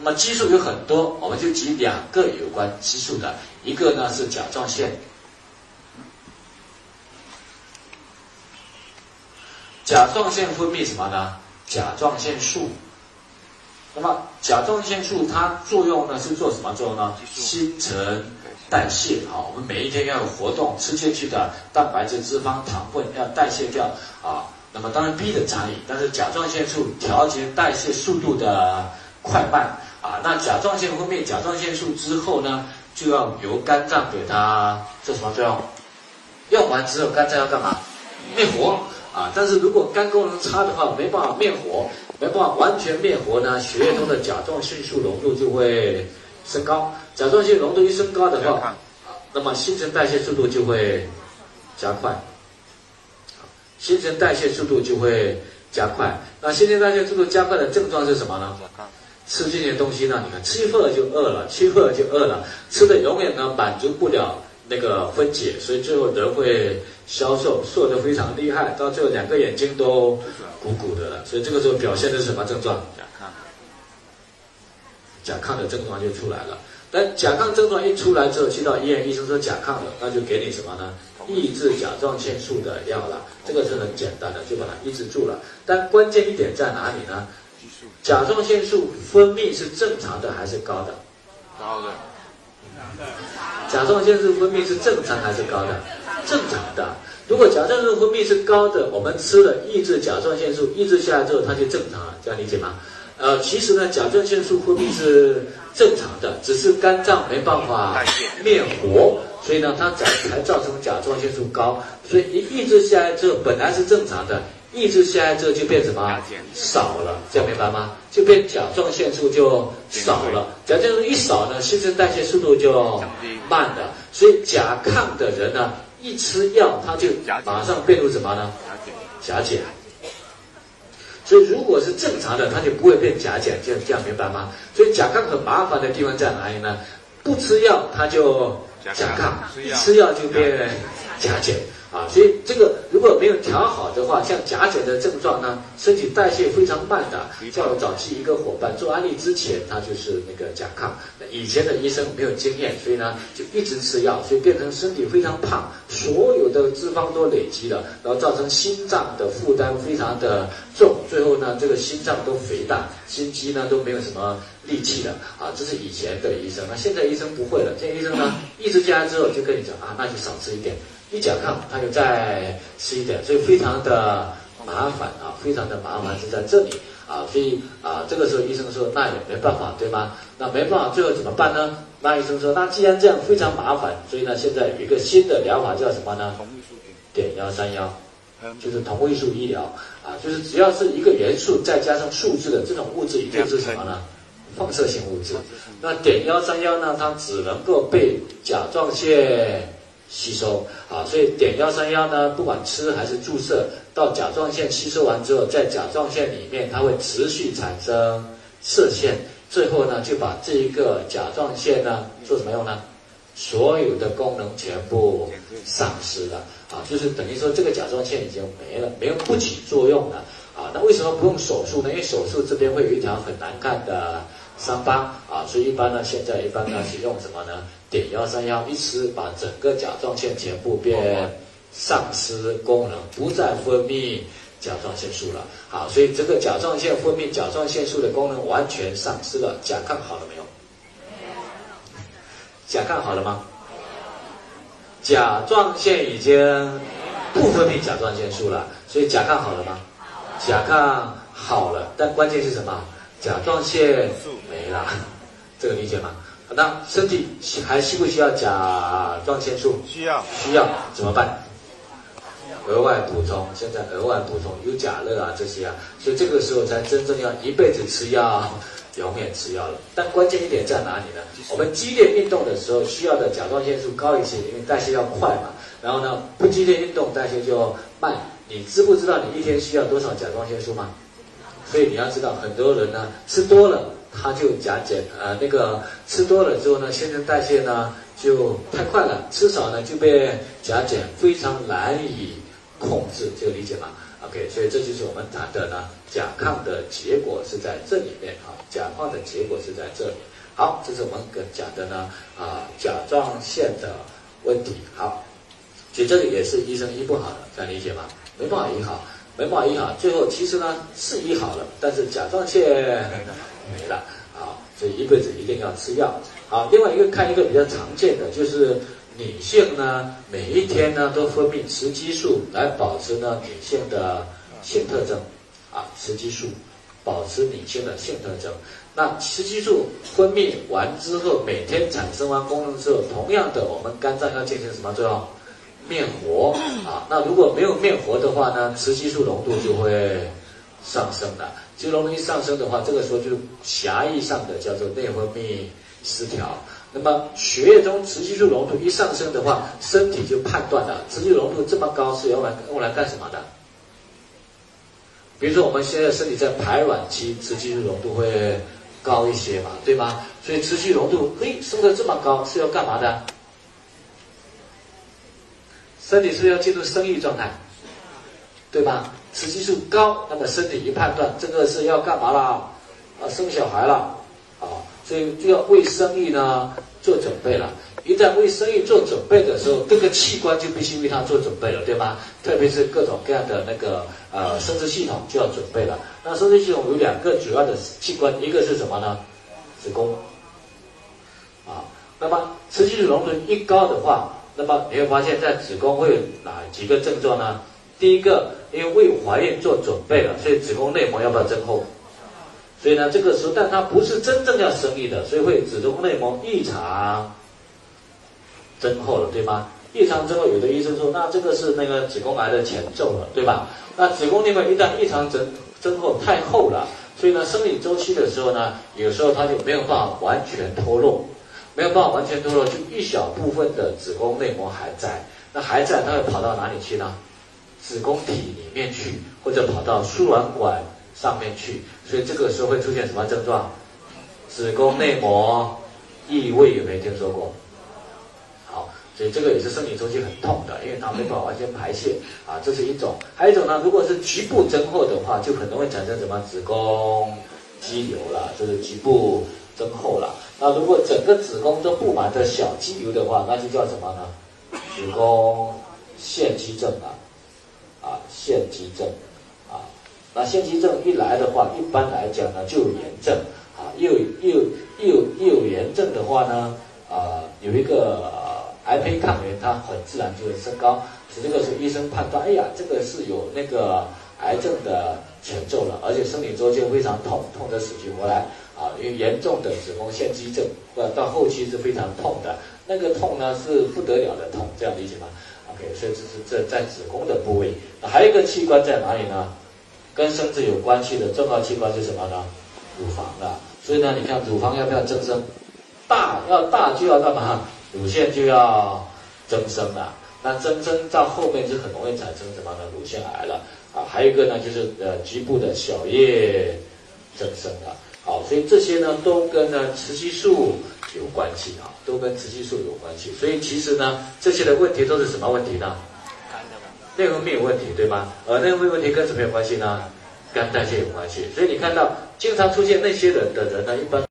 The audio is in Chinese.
那么激素有很多，我们就举两个有关激素的，一个呢是甲状腺。甲状腺分泌什么呢？甲状腺素。那么甲状腺素它作用呢是做什么作用呢？新陈代谢啊，我们每一天要有活动，吃进去的蛋白质、脂肪、糖分要代谢掉啊。那么当然 B 的差异，但是甲状腺素调节代谢速度的快慢啊。那甲状腺分泌甲状腺素之后呢，就要由肝脏给它做什么作用？用完之后肝脏要干嘛？灭活。啊，但是如果肝功能差的话，没办法灭活，没办法完全灭活呢，血液中的甲状腺素浓度就会升高。甲状腺浓度一升高的话，那么新陈代谢速度就会加快。新陈代谢速度就会加快。那新陈代谢速度加快的症状是什么呢？吃这些东西呢？你看，吃一会就饿了，吃一会就饿了，吃的永远呢满足不了。那个分解，所以最后人会消瘦，瘦得非常厉害，到最后两个眼睛都鼓鼓的了。所以这个时候表现的是什么症状？甲亢。甲亢的症状就出来了。但甲亢症状一出来之后，去到医院，医生说甲亢了，那就给你什么呢？抑制甲状腺素的药了。这个是很简单的，就把它抑制住了。但关键一点在哪里呢？甲状腺素分泌是正常的还是高的？高的。甲状腺素分泌是正常还是高的？正常的。如果甲状腺素分泌是高的，我们吃了抑制甲状腺素，抑制下来之后，它就正常了，这样理解吗？呃，其实呢，甲状腺素分泌是正常的，只是肝脏没办法灭活，所以呢，它才才造成甲状腺素高。所以一抑制下来之后，本来是正常的。抑制下来之后就变什么少了，这样明白吗？就变甲状腺素就少了，甲状腺素一少呢，新陈代谢速度就慢了。所以甲亢的人呢，一吃药他就马上变入什么呢？甲减。所以如果是正常的，他就不会变甲减，这样这样明白吗？所以甲亢很麻烦的地方在哪里呢？不吃药他就甲亢，一吃药就变甲减。啊，所以这个如果没有调好的话，像甲减的症状呢，身体代谢非常慢的。像我早期一个伙伴做安利之前，他就是那个甲亢，以前的医生没有经验，所以呢就一直吃药，所以变成身体非常胖，所有的脂肪都累积了，然后造成心脏的负担非常的重，最后呢这个心脏都肥大，心肌呢都没有什么力气了。啊，这是以前的医生，那现在医生不会了，现在医生呢一直加之后就跟你讲啊，那就少吃一点。一甲亢，他就再吃一点，所以非常的麻烦啊，非常的麻烦是在这里啊，所以啊，这个时候医生说那也没办法，对吗？那没办法，最后怎么办呢？那医生说，那既然这样非常麻烦，所以呢，现在有一个新的疗法叫什么呢？同位素点幺三幺，就是同位素医疗啊，就是只要是一个元素再加上数字的这种物质，一定是什么呢？放射性物质。那碘幺三幺呢，它只能够被甲状腺。吸收啊，所以碘幺三幺呢，不管吃还是注射，到甲状腺吸收完之后，在甲状腺里面，它会持续产生射线，最后呢，就把这一个甲状腺呢做什么用呢？所有的功能全部丧失了啊，就是等于说这个甲状腺已经没了，没有不起作用了啊。那为什么不用手术呢？因为手术这边会有一条很难看的伤疤啊，所以一般呢，现在一般呢是用什么呢？碘幺三幺一吃，把整个甲状腺全部变丧失功能，不再分泌甲状腺素了。好，所以这个甲状腺分泌甲状腺素的功能完全丧失了。甲亢好了没有？甲亢好了吗？甲状腺已经不分泌甲状腺素了，所以甲亢好了吗？甲亢好了，但关键是什么？甲状腺没了，这个理解吗？那身体还需不需要甲状腺素？需要。需要怎么办？额外补充。现在额外补充有甲乐啊这些啊，所以这个时候才真正要一辈子吃药，永远吃药了。但关键一点在哪里呢？我们激烈运动的时候需要的甲状腺素高一些，因为代谢要快嘛。然后呢，不激烈运动代谢就慢。你知不知道你一天需要多少甲状腺素吗？所以你要知道，很多人呢吃多了。它就甲减，呃，那个吃多了之后呢，新陈代谢呢就太快了，吃少呢就被甲减，非常难以控制，这个理解吗？OK，所以这就是我们谈的呢，甲亢的结果是在这里面啊，甲亢的结果是在这里。好，这是我们跟讲的呢啊甲状腺的问题。好，其实这里也是医生医不好的，这样理解吗？没办法医好，没办法医好，最后其实呢是医好了，但是甲状腺没了啊，所以一辈子一定要吃药。好，另外一个看一个比较常见的就是。女性呢，每一天呢都分泌雌激素来保持呢女性的性特征，啊，雌激素保持女性的性特征。那雌激素分泌完之后，每天产生完功能之后，同样的，我们肝脏要进行什么作用？灭活啊。那如果没有灭活的话呢，雌激素浓度就会上升了。激素浓度一上升的话，这个时候就狭义上的叫做内分泌失调。那么血液中雌激素浓度一上升的话，身体就判断了雌激素浓度这么高是用来用来干什么的？比如说我们现在身体在排卵期，雌激素浓度会高一些嘛，对吗？所以雌激素浓度嘿升得这么高是要干嘛的？身体是要进入生育状态，对吧？雌激素高，那么身体一判断这个是要干嘛啦？啊，生小孩了，啊。所以就要为生育呢做准备了。一旦为生育做准备的时候，各个器官就必须为它做准备了，对吗？特别是各种各样的那个呃生殖系统就要准备了。那生殖系统有两个主要的器官，一个是什么呢？子宫。啊，那么雌激素浓度一高的话，那么你会发现在子宫会有哪几个症状呢？第一个，因为为怀孕做准备了，所以子宫内膜要不要增厚？所以呢，这个时候，但它不是真正要生育的，所以会子宫内膜异常增厚了，对吗？异常增厚，有的医生说，那这个是那个子宫癌的前奏了，对吧？那子宫内膜一旦异常增增厚太厚了，所以呢，生理周期的时候呢，有时候它就没有办法完全脱落，没有办法完全脱落，就一小部分的子宫内膜还在，那还在，它会跑到哪里去呢？子宫体里面去，或者跑到输卵管。上面去，所以这个时候会出现什么症状？子宫内膜异位有没有听说过？好，所以这个也是生理周期很痛的，因为它没办法完全排泄啊，这是一种。还有一种呢，如果是局部增厚的话，就很容易产生什么子宫肌瘤了，就是局部增厚了。那如果整个子宫都布满着小肌瘤的话，那就叫什么呢？子宫腺肌症啊，啊，腺肌症。啊那腺肌症一来的话，一般来讲呢就有炎症啊，又又又又有炎症的话呢，啊有一个癌胚抗原，它很自然就会升高。所以这个时候医生判断，哎呀，这个是有那个癌症的前奏了，而且生理周期非常痛，痛得死去活来。因为严重的子宫腺肌症，或者，到后期是非常痛的，那个痛呢是不得了的痛，这样理解吗？OK，所以这是这在子宫的部位。还有一个器官在哪里呢？跟生殖有关系的重要器官是什么呢？乳房的。所以呢，你看乳房要不要增生？大要大就要干嘛？乳腺就要增生了。那增生到后面就很容易产生什么呢？乳腺癌了。啊，还有一个呢，就是呃局部的小叶增生了。好，所以这些呢都跟呢雌激素有关系啊，都跟雌激素有关系。所以其实呢，这些的问题都是什么问题呢？内分泌有问题，对吗？而内分泌问题跟什么有关系呢？肝代谢有关系。所以你看到经常出现那些人的人呢，一般。